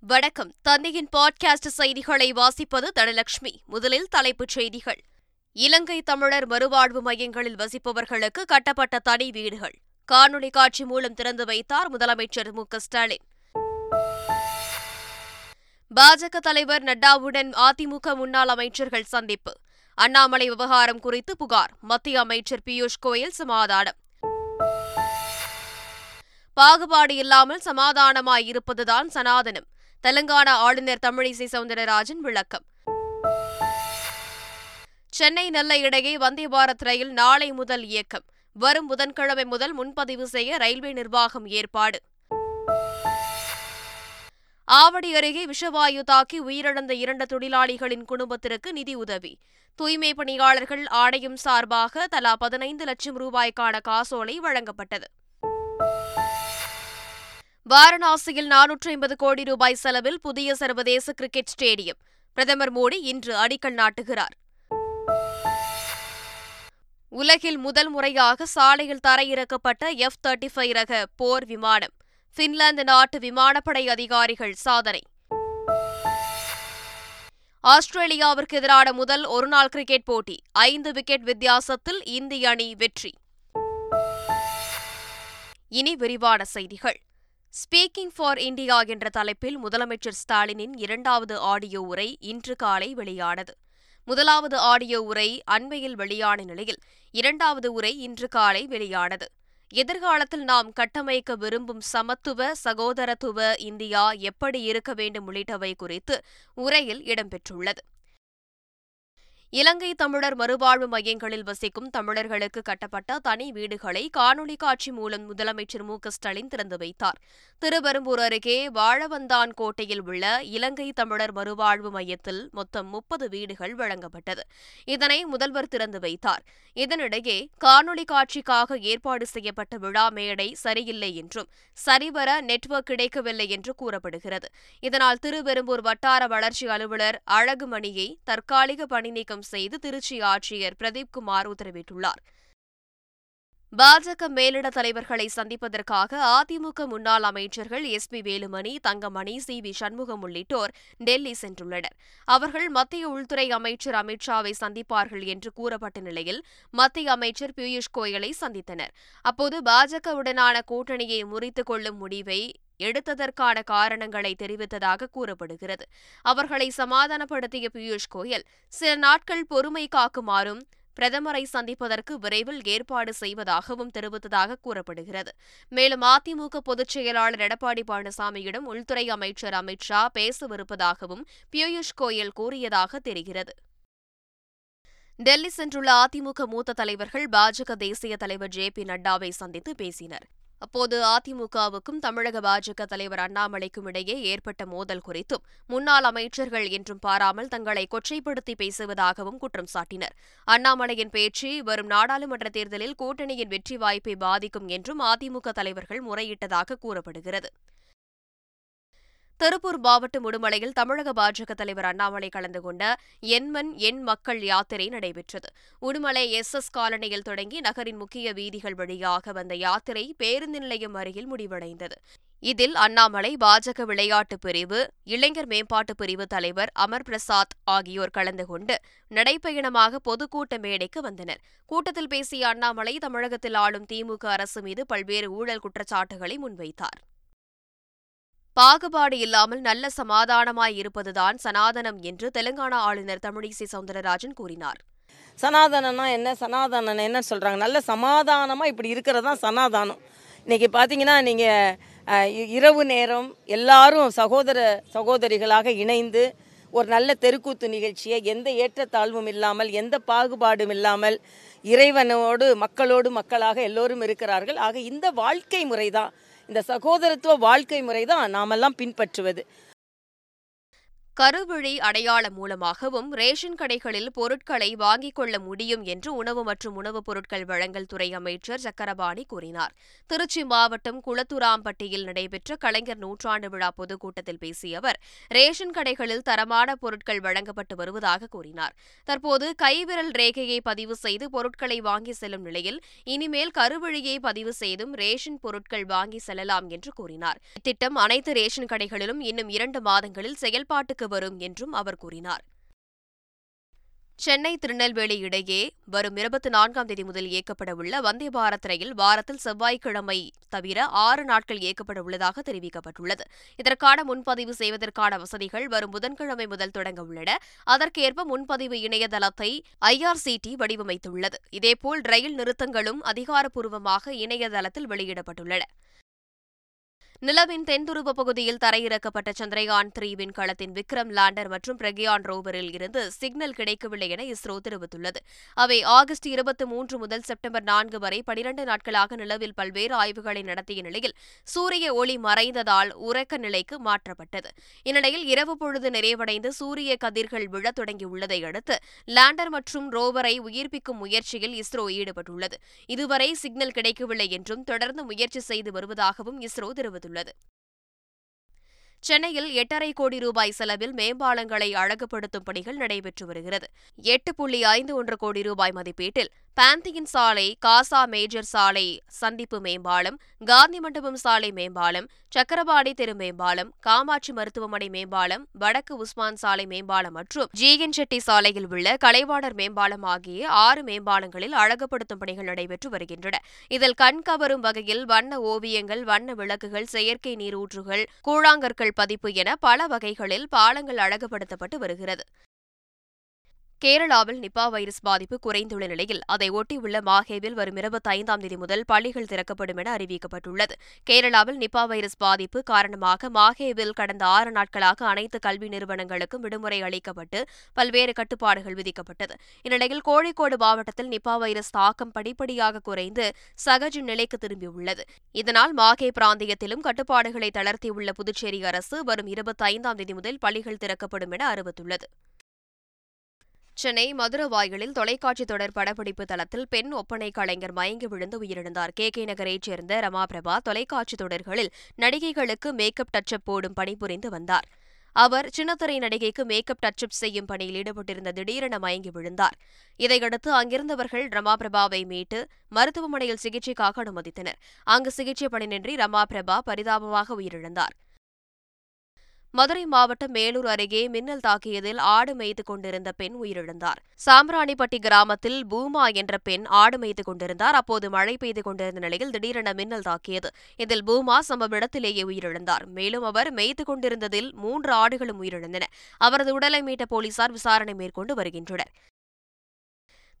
வணக்கம். தந்தையின் பாட்காஸ்ட் செய்திகளை வாசிப்பது தனலட்சுமி முதலில் தலைப்புச் செய்திகள். இலங்கை தமிழர் மறுவாழ்வு மையங்களில் வசிப்பவர்களுக்கு கட்டப்பட்ட தனி வீடுகள். காணொலி காட்சி மூலம் திறந்து வைத்தார் முதலமைச்சர் மு ஸ்டாலின். பாஜக தலைவர் நட்டாவுடன் அதிமுக முன்னாள் அமைச்சர்கள் சந்திப்பு. அண்ணாமலை விவகாரம் குறித்து புகார். மத்திய அமைச்சர் பியூஷ் கோயல் சமாதானம். பாகுபாடு இல்லாமல் சமாதானமாய் இருப்பதுதான் சனாதனம். தெலங்கானா ஆளுநர் தமிழிசை சவுந்தரராஜன் விளக்கம். சென்னை நெல்லை இடையே வந்தே பாரத் ரயில் நாளை முதல் இயக்கம். வரும் புதன்கிழமை முதல் முன்பதிவு செய்ய ரயில்வே நிர்வாகம் ஏற்பாடு. ஆவடி அருகே விஷவாயு தாக்கி உயிரிழந்த இரண்டு தொழிலாளிகளின் குடும்பத்திற்கு நிதி உதவி. தூய்மை பணியாளர்கள் ஆணையம் சார்பாக தலா பதினைந்து லட்சம் ரூபாய்க்கான காசோலை வழங்கப்பட்டது. வாரணாசியில் நானூற்றி ஐம்பது கோடி ரூபாய் செலவில் புதிய சர்வதேச கிரிக்கெட் ஸ்டேடியம். பிரதமர் மோடி இன்று அடிக்கல் நாட்டுகிறார். உலகில் முதல் முறையாக சாலையில் தரையிறக்கப்பட்ட எஃப் தேர்ட்டி ஃபைவ் ரக போர் விமானம். பின்லாந்து நாட்டு விமானப்படை அதிகாரிகள் சாதனை. ஆஸ்திரேலியாவிற்கு எதிரான முதல் ஒருநாள் கிரிக்கெட் போட்டி. ஐந்து விக்கெட் வித்தியாசத்தில் இந்திய அணி வெற்றி. இனி விரிவான செய்திகள். ஸ்பீக்கிங் ஃபார் இந்தியா என்ற தலைப்பில் முதலமைச்சர் ஸ்டாலினின் இரண்டாவது ஆடியோ உரை இன்று காலை வெளியானது. முதலாவது ஆடியோ உரை அண்மையில் வெளியான நிலையில் இரண்டாவது உரை இன்று காலை வெளியானது. எதிர்காலத்தில் நாம் கட்டமைக்க விரும்பும் சமத்துவ சகோதரத்துவ இந்தியா எப்படி இருக்க வேண்டும் உள்ளிட்டவை குறித்து உரையில் இடம்பெற்றுள்ளது. இலங்கை தமிழர் மறுவாழ்வு மையங்களில் வசிக்கும் தமிழர்களுக்கு கட்டப்பட்ட தனி வீடுகளை காணொலி காட்சி மூலம் முதலமைச்சர் மு ஸ்டாலின் திறந்து வைத்தார். திருவெரும்பூர் அருகே வாழவந்தான் கோட்டையில் உள்ள இலங்கை தமிழர் மறுவாழ்வு மையத்தில் மொத்தம் முப்பது வீடுகள் வழங்கப்பட்டது. இதனை முதல்வர் திறந்து வைத்தார். இதனிடையே காணொலி காட்சிக்காக ஏற்பாடு செய்யப்பட்ட விழா மேடை சரியில்லை என்றும் சரிவர நெட்வொர்க் கிடைக்கவில்லை என்று கூறப்படுகிறது. இதனால் திருவெரும்பூர் வட்டார வளர்ச்சி அலுவலர் அழகுமணியை தற்காலிக பணி நீக்கம் செய்து திருச்சி ஆட்சியர் பிரதீப் குமார் உத்தரவிட்டுள்ளார். பாஜக மேலிட தலைவர்களை சந்திப்பதற்காக அதிமுக முன்னாள் அமைச்சர்கள் S P Velumani Thangamani C V Shanmugam உள்ளிட்டோர் டெல்லி சென்றுள்ளனர். அவர்கள் மத்திய உள்துறை அமைச்சர் அமித்ஷாவை சந்திப்பார்கள் என்று கூறப்பட்ட நிலையில் மத்திய அமைச்சர் பியூஷ் கோயலை சந்தித்தனர். அப்போது பாஜகவுடனான கூட்டணியை முறித்துக் கொள்ளும் முடிவை எடுத்ததற்கான காரணங்களை தெரிவித்ததாக கூறப்படுகிறது. அவர்களை சமாதானப்படுத்திய பியூஷ் கோயல் சில நாட்கள் பொறுமை காக்குமாறும் பிரதமரை சந்திப்பதற்கு விரைவில் ஏற்பாடு செய்வதாகவும் தெரிவித்ததாக கூறப்படுகிறது. மேலும் அதிமுக பொதுச் செயலாளர் எடப்பாடி பழனிசாமியிடம் உள்துறை அமைச்சர் அமித் ஷா பேசவிருப்பதாகவும் பியூஷ் கோயல் கூறியதாக தெரிகிறது. டெல்லி சென்றுள்ள அதிமுக மூத்த தலைவர்கள் பாஜக தேசிய தலைவர் ஜே பி நட்டாவை சந்தித்து பேசினர். அப்போது அதிமுகவுக்கும் தமிழக பாஜக தலைவர் அண்ணாமலைக்கும் இடையே ஏற்பட்ட மோதல் குறித்தும் முன்னாள் அமைச்சர்கள் என்றும் பாராமல் தங்களை கொச்சைப்படுத்தி பேசுவதாகவும் குற்றம் சாட்டினர். அண்ணாமலையின் பேச்சு வரும் நாடாளுமன்ற தேர்தலில் கூட்டணியின் வெற்றி வாய்ப்பை பாதிக்கும் என்றும் அதிமுக தலைவர்கள் முறையிட்டதாக கூறப்படுகிறது. திருப்பூர் மாவட்டம் உடுமலையில் தமிழக பாஜக தலைவர் அண்ணாமலை கலந்து கொண்ட எண்மண் எண் மக்கள் யாத்திரை நடைபெற்றது. உடுமலை எஸ் எஸ் காலனியில் தொடங்கி நகரின் முக்கிய வீதிகள் வழியாக வந்த யாத்திரை பேருந்து நிலையம் அருகில் முடிவடைந்தது. இதில் அண்ணாமலை பாஜக விளையாட்டு பிரிவு இளைஞர் மேம்பாட்டு பிரிவு தலைவர் அமர் பிரசாத் ஆகியோர் கலந்து கொண்டு நடைப்பயணமாக பொதுக்கூட்ட மேடைக்கு வந்தனர். கூட்டத்தில் பேசிய அண்ணாமலை தமிழகத்தில் ஆளும் திமுக அரசு மீது பல்வேறு ஊழல் குற்றச்சாட்டுகளை முன்வைத்தார். பாகுபாடு இல்லாமல் நல்ல சமாதானமாய் இருப்பதுதான் சனாதனம் என்று தெலுங்கானா ஆளுநர் தமிழிசை சவுந்தரராஜன் கூறினார். சனாதனம்னா என்ன? சனாதனம் என்ன சொல்கிறாங்க நல்ல சமாதானமாக இப்படி இருக்கிறது தான் சனாதானம் இன்றைக்கி பார்த்தீங்கன்னா நீங்கள் இரவு நேரம் எல்லாரும் சகோதர சகோதரிகளாக இணைந்து ஒரு நல்ல தெருக்கூத்து நிகழ்ச்சியை எந்த ஏற்றத்தாழ்வும் இல்லாமல் எந்த பாகுபாடும் இல்லாமல் இறைவனோடு மக்களோடு மக்களாக எல்லோரும் இருக்கிறார்கள். ஆக இந்த வாழ்க்கை முறை தான் இந்த சகோதரத்துவ வாழ்க்கை முறை தான் நாமெல்லாம் பின்பற்றுவது. கருவிழி அடையாளம் மூலமாகவும் ரேஷன் கடைகளில் பொருட்களை வாங்கிக் கொள்ள முடியும் என்று உணவு மற்றும் உணவுப் பொருட்கள் வழங்கல் துறை அமைச்சர் சக்கரபாணி கூறினார். திருச்சி மாவட்டம் குளத்துராம்பட்டியில் நடைபெற்ற கலைஞர் நூற்றாண்டு விழா பொதுக்கூட்டத்தில் பேசிய அவர் ரேஷன் கடைகளில் தரமான பொருட்கள் வழங்கப்பட்டு வருவதாக கூறினார். தற்போது கைவிரல் ரேகையை பதிவு செய்து பொருட்களை வாங்கி செல்லும் நிலையில் இனிமேல் கருவழியை பதிவு செய்தும் ரேஷன் பொருட்கள் வாங்கி செல்லலாம் என்று கூறினார். இத்திட்டம் அனைத்து ரேஷன் கடைகளிலும் இன்னும் இரண்டு மாதங்களில் செயல்பாட்டுக்கு வரும் என்றும் அவர் கூறினார். சென்னை திருநெல்வேலி இடையே வரும் இருபத்தி நான்காம் தேதி முதல் இயக்கப்பட உள்ள வந்தே பாரத் ரயில் வாரத்தில் செவ்வாய்க்கிழமை தவிர ஆறு நாட்கள் இயக்கப்பட உள்ளதாக தெரிவிக்கப்பட்டுள்ளது. இதற்கான முன்பதிவு செய்வதற்கான வசதிகள் வரும் புதன்கிழமை முதல் தொடங்க உள்ளன. அதற்கேற்ப முன்பதிவு இணையதளத்தை ஐஆர்சிடி வடிவமைத்துள்ளது. இதேபோல் ரயில் நிறுத்தங்களும் அதிகாரப்பூர்வமாக இணையதளத்தில் வெளியிடப்பட்டுள்ளன. நிலவின் தென்துருவ பகுதியில் தரையிறக்கப்பட்ட சந்திரயான் த்ரீ விண்கலத்தின் விக்ரம் லேண்டர் மற்றும் பிரக்யான் ரோவரில் இருந்து சிக்னல் கிடைக்கவில்லை என இஸ்ரோ தெரிவித்துள்ளது. அவை ஆகஸ்ட் இருபத்தி மூன்று முதல் செப்டம்பர் நான்கு வரை பனிரண்டு நாட்களாக நிலவில் பல்வேறு ஆய்வுகளை நடத்திய நிலையில் சூரிய ஒளி மறைந்ததால் உறக்க நிலைக்கு மாற்றப்பட்டது. இந்நிலையில் இரவு பொழுது நிறைவடைந்து சூரிய கதிர்கள் விழத் தொடங்கியுள்ளதை அடுத்து லேண்டர் மற்றும் ரோவரை உயிர்ப்பிக்கும் முயற்சியில் இஸ்ரோ ஈடுபட்டுள்ளது. இதுவரை சிக்னல் கிடைக்கவில்லை என்றும் தொடர்ந்து முயற்சி செய்து வருவதாகவும் இஸ்ரோ தெரிவித்துள்ளது. உள்ளது சென்னையில் எட்டரை கோடி ரூபாய் செலவில் மேம்பாலங்களை அழகுபடுத்தும் பணிகள் நடைபெற்று வருகிறது. எட்டு புள்ளி ஐந்து ஒன்று கோடி ரூபாய் மதிப்பீட்டில் பாந்தியின் சாலை காசா மேஜர் சாலை சந்திப்பு மேம்பாலம் காந்தி மண்டபம் சாலை மேம்பாலம் சக்கரபாடி தெரு மேம்பாலம் காமாட்சி மருத்துவமனை மேம்பாலம் வடக்கு உஸ்மான் சாலை மேம்பாலம் மற்றும் ஜிஎன் செட்டி சாலையில் உள்ள கலைவாணர் மேம்பாலம் ஆகிய ஆறு மேம்பாலங்களில் அழகுபடுத்தும் பணிகள் நடைபெற்று வருகின்றன. இதில் கண்கவரும் வகையில் வண்ண ஓவியங்கள் வண்ண விளக்குகள் செயற்கை நீரூற்றுகள் கூழாங்கற்கள் பதிப்பு என பல வகைகளில் பாலங்கள் அழகுபடுத்தப்பட்டு வருகிறது. கேரளாவில் நிபா வைரஸ் பாதிப்பு குறைந்துள்ள நிலையில் அதை ஒட்டியுள்ள மாஹேவில் வரும் இருபத்தி ஐந்தாம் தேதி முதல் பள்ளிகள் திறக்கப்படும் என அறிவிக்கப்பட்டுள்ளது. கேரளாவில் நிபா வைரஸ் பாதிப்பு காரணமாக மாஹேவில் கடந்த ஆறு நாட்களாக அனைத்து கல்வி நிறுவனங்களுக்கும் விடுமுறை அளிக்கப்பட்டு பல்வேறு கட்டுப்பாடுகள் விதிக்கப்பட்டது. இந்நிலையில் கோழிக்கோடு மாவட்டத்தில் நிபா வைரஸ் தாக்கம் படிப்படியாக குறைந்து சகஜ நிலைக்கு திரும்பியுள்ளது. இதனால் மாஹே பிராந்தியத்திலும் கட்டுப்பாடுகளை தளர்த்தியுள்ள புதுச்சேரி அரசு வரும் இருபத்தி ஐந்தாம் தேதி முதல் பள்ளிகள் திறக்கப்படும் என அறிவித்துள்ளது. சென்னை மதுரவாயலில் தொலைக்காட்சி தொடர் படப்பிடிப்பு தளத்தில் பெண் ஒப்பனை கலைஞர் மயங்கி விழுந்து உயிரிழந்தார். கே. கே. நகரைச் சேர்ந்த ரமா பிரபா தொலைக்காட்சி தொடர்களில் நடிகைகளுக்கு மேக்கப் டச்சப் போடும் பணிபுரிந்து வந்தார். அவர் சின்னத்திரை நடிகைக்கு மேக்கப் டச்சப் செய்யும் பணியில் ஈடுபட்டிருந்த திடீரென மயங்கி விழுந்தார். இதையடுத்து அங்கிருந்தவர்கள் ரமா பிரபாவை மீட்டு மருத்துவமனையில் சிகிச்சைக்காக அனுமதித்தனர். அங்கு சிகிச்சை பணியின்றி ரமா பிரபா பரிதாபமாக உயிரிழந்தார். மதுரை மாவட்டம் மேலூர் அருகே மின்னல் தாக்கியதில் ஆடு மேய்த்துக் கொண்டிருந்த பெண் உயிரிழந்தார். சாம்ராணிப்பட்டி கிராமத்தில் பூமா என்ற பெண் ஆடு மேய்த்துக் கொண்டிருந்தார். அப்போது மழை பெய்து கொண்டிருந்த நிலையில் திடீரென மின்னல் தாக்கியது. இதில் பூமா சம்பவ இடத்திலேயே உயிரிழந்தார். மேலும் அவர் மேய்த்துக் கொண்டிருந்ததில் மூன்று ஆடுகளும் உயிரிழந்தன. அவரது உடலை மீட்ட போலீசார் விசாரணை மேற்கொண்டு வருகின்றனர்.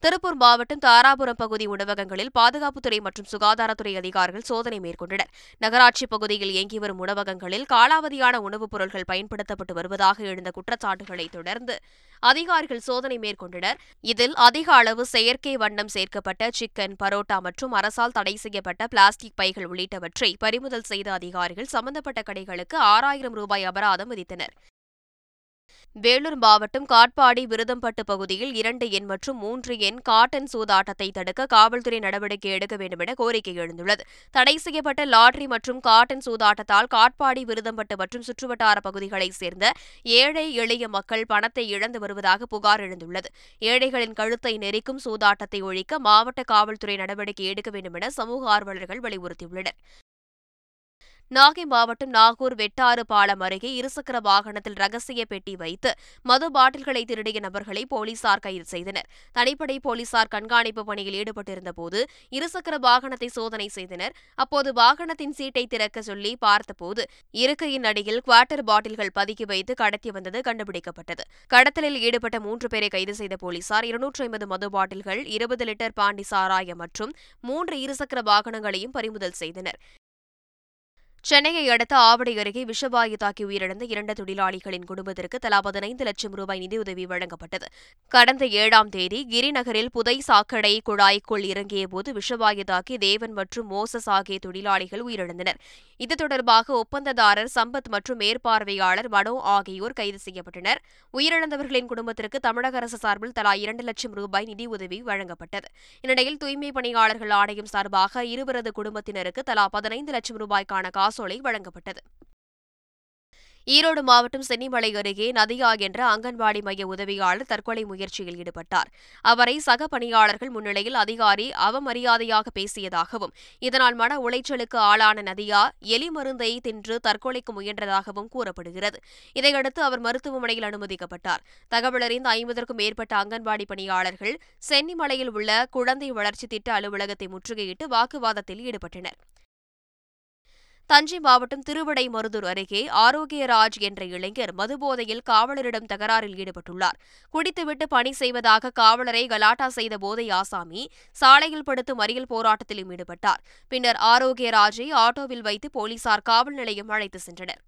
திருப்பூர் மாவட்டம் தாராபுரம் பகுதி உணவகங்களில் பாதுகாப்புத்துறை மற்றும் சுகாதாரத்துறை அதிகாரிகள் சோதனை மேற்கொண்டனர். நகராட்சி பகுதியில் இயங்கி வரும் உணவகங்களில் காலாவதியான உணவுப் பொருட்கள் பயன்படுத்தப்பட்டு வருவதாக எழுந்த குற்றச்சாட்டுகளை தொடர்ந்து அதிகாரிகள் சோதனை மேற்கொண்டனர். இதில் அதிக அளவு செயற்கை வண்ணம் சேர்க்கப்பட்ட சிக்கன் பரோட்டா மற்றும் அரசால் தடை செய்யப்பட்ட பிளாஸ்டிக் பைகள் உள்ளிட்டவற்றை பறிமுதல் செய்த அதிகாரிகள் சம்பந்தப்பட்ட கடைகளுக்கு ஆறாயிரம் ரூபாய் அபராதம் விதித்தனர். வேலூர் மாவட்டம் காட்பாடி விருதம்பட்டு பகுதியில் இரண்டு எண் மற்றும் மூன்று எண் காட்டன் சூதாட்டத்தை தடுக்க காவல்துறை நடவடிக்கை எடுக்க வேண்டும் என கோரிக்கை எழுந்துள்ளது. தடை செய்யப்பட்ட லாட்டரி மற்றும் காட்டன் சூதாட்டத்தால் காட்பாடி விருதம்பட்டு மற்றும் சுற்றுவட்டார பகுதிகளைச் சேர்ந்த ஏழை எளிய மக்கள் பணத்தை இழந்து வருவதாக புகார் எழுந்துள்ளது. ஏழைகளின் கழுத்தை நெரிக்கும் சூதாட்டத்தை ஒழிக்க மாவட்ட காவல்துறை நடவடிக்கை எடுக்க வேண்டும் என சமூக ஆர்வலர்கள் வலியுறுத்தியுள்ளனர். நாகை மாவட்டம் நாகூர் வெட்டாறு பாலம் அருகே இருசக்கர வாகனத்தில் ரகசிய பெட்டி வைத்து மது பாட்டில்களை திருடிய நபர்களை போலீசார் கைது செய்தனர். தனிப்படை போலீசார் கண்காணிப்பு பணியில் ஈடுபட்டிருந்தபோது இருசக்கர வாகனத்தை சோதனை செய்தனர். அப்போது வாகனத்தின் சீட்டை திறக்க சொல்லி பார்த்தபோது இருக்கையின் அடியில் குவார்ட்டர் பாட்டில்கள் பதுக்கி வைத்து கடத்தி வந்தது கண்டுபிடிக்கப்பட்டது. கடத்தலில் ஈடுபட்ட மூன்று பேரை கைது செய்த போலீசார் இருநூற்றி ஐம்பது மது பாட்டில்கள் இருபது லிட்டர் பாண்டி சாராயம் மற்றும் மூன்று இருசக்கர வாகனங்களையும் பறிமுதல் செய்தனர். சென்னையை அடுத்த ஆவடி அருகே விஷவாயு தாக்கி உயிரிழந்த இரண்டு தொழிலாளிகளின் குடும்பத்திற்கு தலா பதினைந்து லட்சம் ரூபாய் நிதியுதவி வழங்கப்பட்டது. கடந்த ஏழாம் தேதி கிரிநகரில் புதை சாக்கடை குழாய்க்குள் இறங்கியபோது விஷவாயு தாக்கி தேவன் மற்றும் மோசஸ் ஆகிய தொழிலாளிகள் உயிரிழந்தனர். இது தொடர்பாக ஒப்பந்ததாரர் சம்பத் மற்றும் மேற்பார்வையாளர் மனோ ஆகியோர் கைது செய்யப்பட்டனர். உயிரிழந்தவர்களின் குடும்பத்திற்கு தமிழக அரசு சார்பில் தலா இரண்டு லட்சம் ரூபாய் நிதியுதவி வழங்கப்பட்டது. இந்நிலையில் தூய்மை பணியாளர்கள் ஆணையம் சார்பாக இருவரது குடும்பத்தினருக்கு தலா பதினைந்து லட்சம் ரூபாய்க்கான காசோலை வழங்கப்பட்டது. ஈரோடு மாவட்டம் சென்னிமலை அருகே நதியா என்ற அங்கன்வாடி மைய உதவியாளர் தற்கொலை முயற்சியில் ஈடுபட்டார். அவரை சக பணியாளர்கள் முன்னிலையில் அதிகாரி அவமரியாதையாக பேசியதாகவும் இதனால் மன உளைச்சலுக்கு ஆளான நதியா எலி மருந்தை தின்று தற்கொலைக்கு முயன்றதாகவும் கூறப்படுகிறது. இதையடுத்து அவர் மருத்துவமனையில் அனுமதிக்கப்பட்டார். தகவலறிந்த ஐம்பதற்கும் மேற்பட்ட அங்கன்வாடி பணியாளர்கள் சென்னிமலையில் உள்ள குழந்தை வளர்ச்சி திட்ட அலுவலகத்தை முற்றுகையிட்டு வாக்குவாதத்தில் ஈடுபட்டனர். தஞ்சை மாவட்டம் திருவிடைமருதூர் அருகே ஆரோக்கியராஜ் என்ற இளைஞர் மதுபோதையில் காவலரிடம் தகராறில் ஈடுபட்டுள்ளார். குடித்துவிட்டு பணி செய்வதாக காவலரை கலாட்டா செய்த போதை ஆசாமி சாலையில் படுத்து மறியல் போராட்டத்திலும் ஈடுபட்டார். பின்னர் ஆரோக்கியராஜை ஆட்டோவில் வைத்து போலீசார் காவல் நிலையம் அழைத்து சென்றனர்.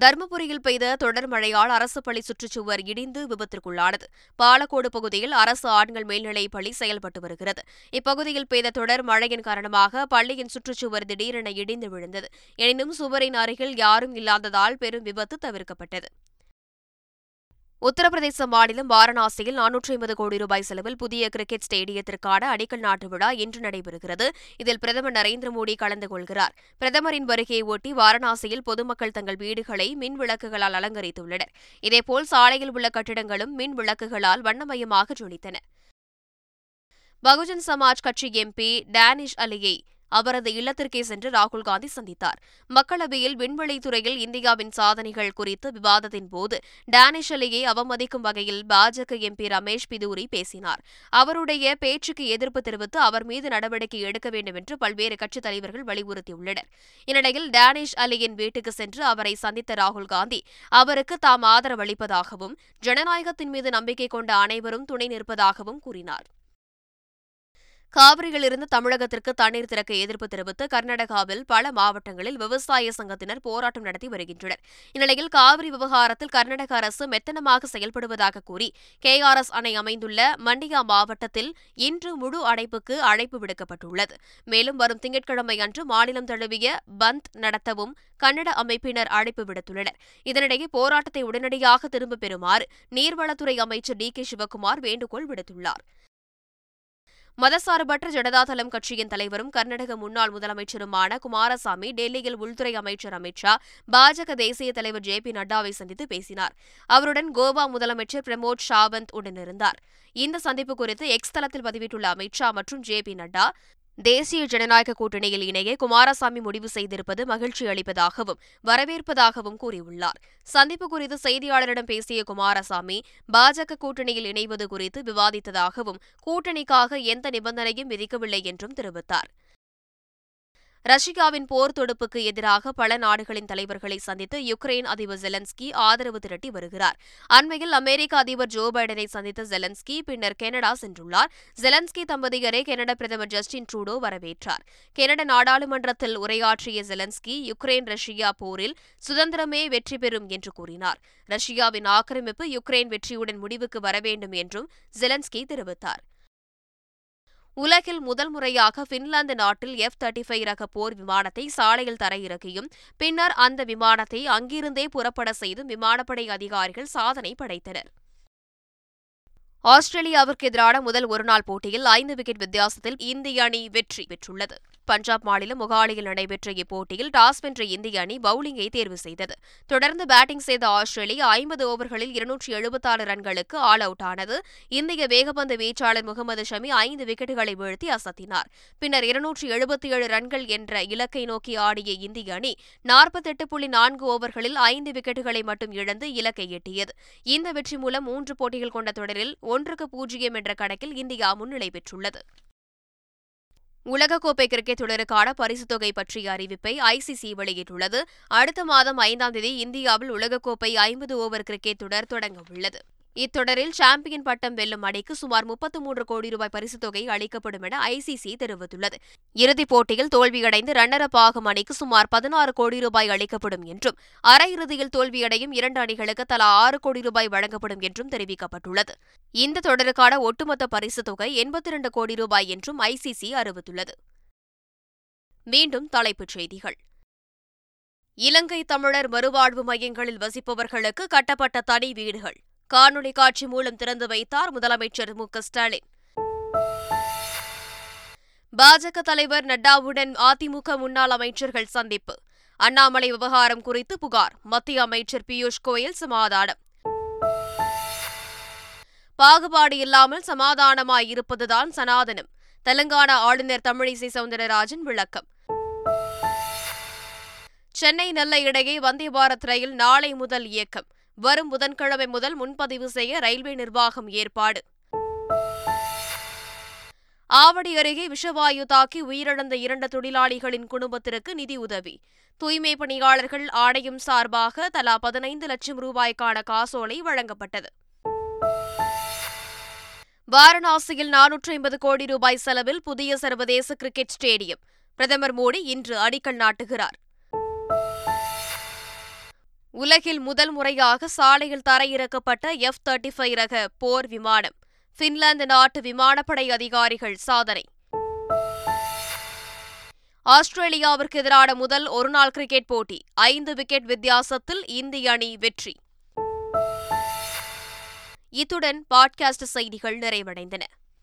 தருமபுரியில் பெய்த தொடர் மழையால் அரசு பள்ளி சுற்றுச்சுவர் இடிந்து விபத்திற்குள்ளானது. பாலக்கோடு பகுதியில் அரசு ஆண்கள் மேல்நிலைப் பள்ளி செயல்பட்டு வருகிறது. இப்பகுதியில் பெய்த தொடர் மழையின் காரணமாக பள்ளியின் சுற்றுச்சுவர் திடீரென இடிந்து விழுந்தது. எனினும் சுவரின் அருகில் யாரும் இல்லாததால் பெரும் விபத்து தவிர்க்கப்பட்டது. உத்தரப்பிரதேச மாநிலம் வாரணாசியில் நானூற்றி ஐம்பது கோடி ரூபாய் செலவில் புதிய கிரிக்கெட் ஸ்டேடியத்திற்கான அடிக்கல் நாட்டு விழா இன்று நடைபெறுகிறது. இதில் பிரதமர் நரேந்திர மோடி கலந்து கொள்கிறார். பிரதமரின் வருகையை ஒட்டி வாரணாசியில் பொதுமக்கள் தங்கள் வீடுகளை மின் விளக்குகளால் அலங்கரித்துள்ளனர். இதேபோல் சாலையில் உள்ள கட்டிடங்களும் மின் விளக்குகளால் வண்ணமயமாக ஜொலித்தன. பகுஜன் சமாஜ் கட்சி எம்பி டேனிஷ் அலியை அவரது இல்லத்திற்கே சென்று ராகுல் காந்தி சந்தித்தார். மக்களவையில் விண்வெளித்துறையில் இந்தியாவின் சாதனைகள் குறித்து விவாதத்தின் போது டேனிஷ் அலியை அவமதிக்கும் வகையில் பாஜக எம்பி ரமேஷ் பிதூரி பேசினார். அவருடைய பேச்சுக்கு எதிர்ப்பு தெரிவித்து அவர் மீது நடவடிக்கை எடுக்க வேண்டும் என்று பல்வேறு கட்சித் தலைவர்கள் வலியுறுத்தியுள்ளனர். இந்நிலையில் டேனிஷ் அலியின் வீட்டுக்கு சென்று அவரை சந்தித்த ராகுல் காந்தி அவருக்கு தாம் ஆதரவளிப்பதாகவும் ஜனநாயகத்தின் மீது நம்பிக்கை கொண்ட அனைவரும் துணை நிற்பதாகவும் கூறினார். காவிரியிலிருந்து தமிழகத்திற்கு தண்ணீர் திறக்க எதிர்ப்பு தெரிவித்து கர்நாடகாவில் பல மாவட்டங்களில் விவசாய சங்கத்தினர் போராட்டம் நடத்தி வருகின்றனர். இந்நிலையில் காவிரி விவகாரத்தில் கர்நாடக அரசு மெத்தனமாக செயல்படுவதாக கூறி கேஆர்எஸ் அணை அமைந்துள்ள மண்டியா மாவட்டத்தில் இன்று முழு அடைப்புக்கு அழைப்பு விடுக்கப்பட்டுள்ளது. மேலும் வரும் திங்கட்கிழமை அன்று மாநிலம் தழுவிய பந்த் நடத்தவும் கன்னட அமைப்பினர் அழைப்பு விடுத்துள்ளனர். இதனிடையே போராட்டத்தை உடனடியாக திரும்பப் பெறுமாறு நீர்வளத்துறை அமைச்சர் டி கே சிவக்குமார் வேண்டுகோள் விடுத்துள்ளார். மதசார்பற்ற ஜனதாதளம் கட்சியின் தலைவரும் கர்நாடக முன்னாள் முதலமைச்சருமான குமாரசாமி டெல்லியில் உள்துறை அமைச்சர் அமித் ஷா பாஜக தேசிய தலைவர் ஜே பி நட்டாவை சந்தித்து பேசினார். அவருடன் கோவா முதலமைச்சர் பிரமோத் சாவந்த் உடனிருந்தார். இந்த சந்திப்பு குறித்து எக்ஸ் தளத்தில் பதிவிட்டுள்ள அமித் ஷா மற்றும் ஜே பி நட்டா தேசிய ஜனநாயக கூட்டணியில் இணைய குமாரசாமி முடிவு செய்திருப்பது மகிழ்ச்சி அளிப்பதாகவும் வரவேற்பதாகவும் கூறியுள்ளார். சந்திப்பு குறித்து செய்தியாளரிடம் பேசிய குமாரசாமி பாஜக கூட்டணியில் இணைவது குறித்து விவாதித்ததாகவும் கூட்டணிக்காக எந்த நிபந்தனையும் விதிக்கவில்லை என்றும் தெரிவித்தார். ரஷ்யாவின் போர் தொடுப்புக்கு எதிராக பல நாடுகளின் தலைவர்களை சந்தித்து யுக்ரைன் அதிபர் ஜெலன்ஸ்கி ஆதரவு திரட்டி வருகிறார். அண்மையில் அமெரிக்க அதிபர் ஜோ பைடனை சந்தித்த ஜெலன்ஸ்கி பின்னர் கனடா சென்றுள்ளார். ஜெலன்ஸ்கி தம்பதியரை கனடா பிரதமர் ஜஸ்டின் ட்ரூடோ வரவேற்றார். கனடா நாடாளுமன்றத்தில் உரையாற்றிய ஜெலன்ஸ்கி யுக்ரைன் ரஷ்யா போரில் சுதந்திரமே வெற்றி பெறும் என்று கூறினார். ரஷ்யாவின் ஆக்கிரமிப்பு யுக்ரைன் வெற்றியுடன் முடிவுக்கு வர வேண்டும் என்றும் ஜெலன்ஸ்கி தெரிவித்தார். உலகில் முதல் முறையாக பின்லாந்து நாட்டில் எஃப் தேர்ட்டி ஃபைவ் ரக போர் விமானத்தை சாலையில் தரையிறக்கியும் பின்னர் அந்த விமானத்தை அங்கிருந்தே புறப்பட செய்தும் விமானப்படை அதிகாரிகள் சாதனை படைத்தனர். ஆஸ்திரேலியாவிற்கு எதிரான முதல் ஒருநாள் போட்டியில் ஐந்து விக்கெட் வித்தியாசத்தில் இந்திய அணி வெற்றி பெற்றுள்ளது. பஞ்சாப் மாநிலம் மொகாலியில் நடைபெற்ற இப்போட்டியில் டாஸ் வென்ற இந்திய அணி பவுலிங்கை தேர்வு செய்தது. தொடர்ந்து பேட்டிங் செய்த ஆஸ்திரேலியா ஐம்பது ஓவர்களில் இருநூற்றி எழுபத்தாறு ரன்களுக்கு ஆல் அவுட் ஆனது. இந்திய வேகப்பந்து வீச்சாளர் முகமது ஷமி ஐந்து விக்கெட்டுகளை வீழ்த்தி அசத்தினார். பின்னர் இருநூற்றி எழுபத்தி ஏழு ரன்கள் என்ற இலக்கை நோக்கி ஆடிய இந்திய அணி நாற்பத்தெட்டு புள்ளி நான்கு ஓவர்களில் ஐந்து விக்கெட்டுகளை மட்டும் இழந்து இலக்கை எட்டியது. இந்த வெற்றி மூலம் மூன்று போட்டிகள் கொண்ட தொடரில் ஒன்றுக்கு பூஜ்ஜியம் என்ற கணக்கில் இந்தியா முன்னிலை பெற்றுள்ளது. உலகக்கோப்பை கிரிக்கெட் தொடருக்கான பரிசுத் தொகை பற்றிய அறிவிப்பை ஐசிசி வெளியிட்டுள்ளது. அடுத்த மாதம் ஐந்தாம் தேதி இந்தியாவில் உலகக்கோப்பை ஐம்பது ஓவர் கிரிக்கெட் தொடர் தொடங்க உள்ளது. இத்தொடரில் சாம்பியன் பட்டம் வெல்லும் அணிக்கு சுமார் முப்பத்து மூன்று கோடி ரூபாய் பரிசுத் தொகை அளிக்கப்படும் என ஐசிசி தெரிவித்துள்ளது. இறுதிப் போட்டியில் தோல்வியடைந்து ரன்னர் அப் ஆகும் அணிக்கு சுமார் பதினாறு கோடி ரூபாய் அளிக்கப்படும் என்றும் அரையிறுதியில் தோல்வியடையும் இரண்டு அணிகளுக்கு தலா ஆறு கோடி ரூபாய் வழங்கப்படும் என்றும் தெரிவிக்கப்பட்டுள்ளது. இந்த தொடருக்கான ஒட்டுமொத்த பரிசுத் தொகை எண்பத்தி இரண்டு கோடி ரூபாய் என்றும் ஐசிசி அறிவித்துள்ளது. மீண்டும் தலைப்புச் செய்திகள். இலங்கை தமிழர் மறுவாழ்வு மையங்களில் வசிப்பவர்களுக்கு கட்டப்பட்ட தனி வீடுகள். காணொலி காட்சி மூலம் திறந்து வைத்தார் முதலமைச்சர் மு க ஸ்டாலின். பாஜக தலைவர் நட்டாவுடன் அதிமுக முன்னாள் அமைச்சர்கள் சந்திப்பு. அண்ணாமலை விவகாரம் குறித்து புகார். மத்திய அமைச்சர் பியூஷ் கோயல் சமாதானம். பாகுபாடு இல்லாமல் சமாதானமாய் இருப்பதுதான் சனாதனம். தெலங்கானா ஆளுநர் தமிழிசை சவுந்தரராஜன் விளக்கம். சென்னை நெல்லை இடையே வந்தே பாரத் ரயில் நாளை முதல் இயக்கம். வரும் புதன்கிழமை முதல் முன்பதிவு செய்ய ரயில்வே நிர்வாகம் ஏற்பாடு. ஆவடி அருகே விஷவாயு தாக்கி உயிரிழந்த இரண்டு தொழிலாளிகளின் குடும்பத்திற்கு நிதி உதவி. தூய்மை பணியாளர்கள் ஆணையம் சார்பாக தலா பதினைந்து லட்சம் ரூபாய்க்கான காசோலை வழங்கப்பட்டது. வாரணாசியில் நானூற்று ஐம்பது கோடி ரூபாய் செலவில் புதிய சர்வதேச கிரிக்கெட் ஸ்டேடியம். பிரதமர் மோடி இன்று அடிக்கல் நாட்டுகிறார். உலகில் முதல் முறையாக சாலையில் தரையிறக்கப்பட்ட எஃப் தேர்ட்டி ஃபைவ் ரக போர் விமானம் பின்லாந்து நாட்டு விமானப்படை அதிகாரிகள் சாதனை. ஆஸ்திரேலியாவிற்கு எதிரான முதல் ஒருநாள் கிரிக்கெட் போட்டி ஐந்து விக்கெட் வித்தியாசத்தில் இந்திய அணி வெற்றி. இத்துடன் பாட்காஸ்ட் செய்திகள் நிறைவடைந்தன.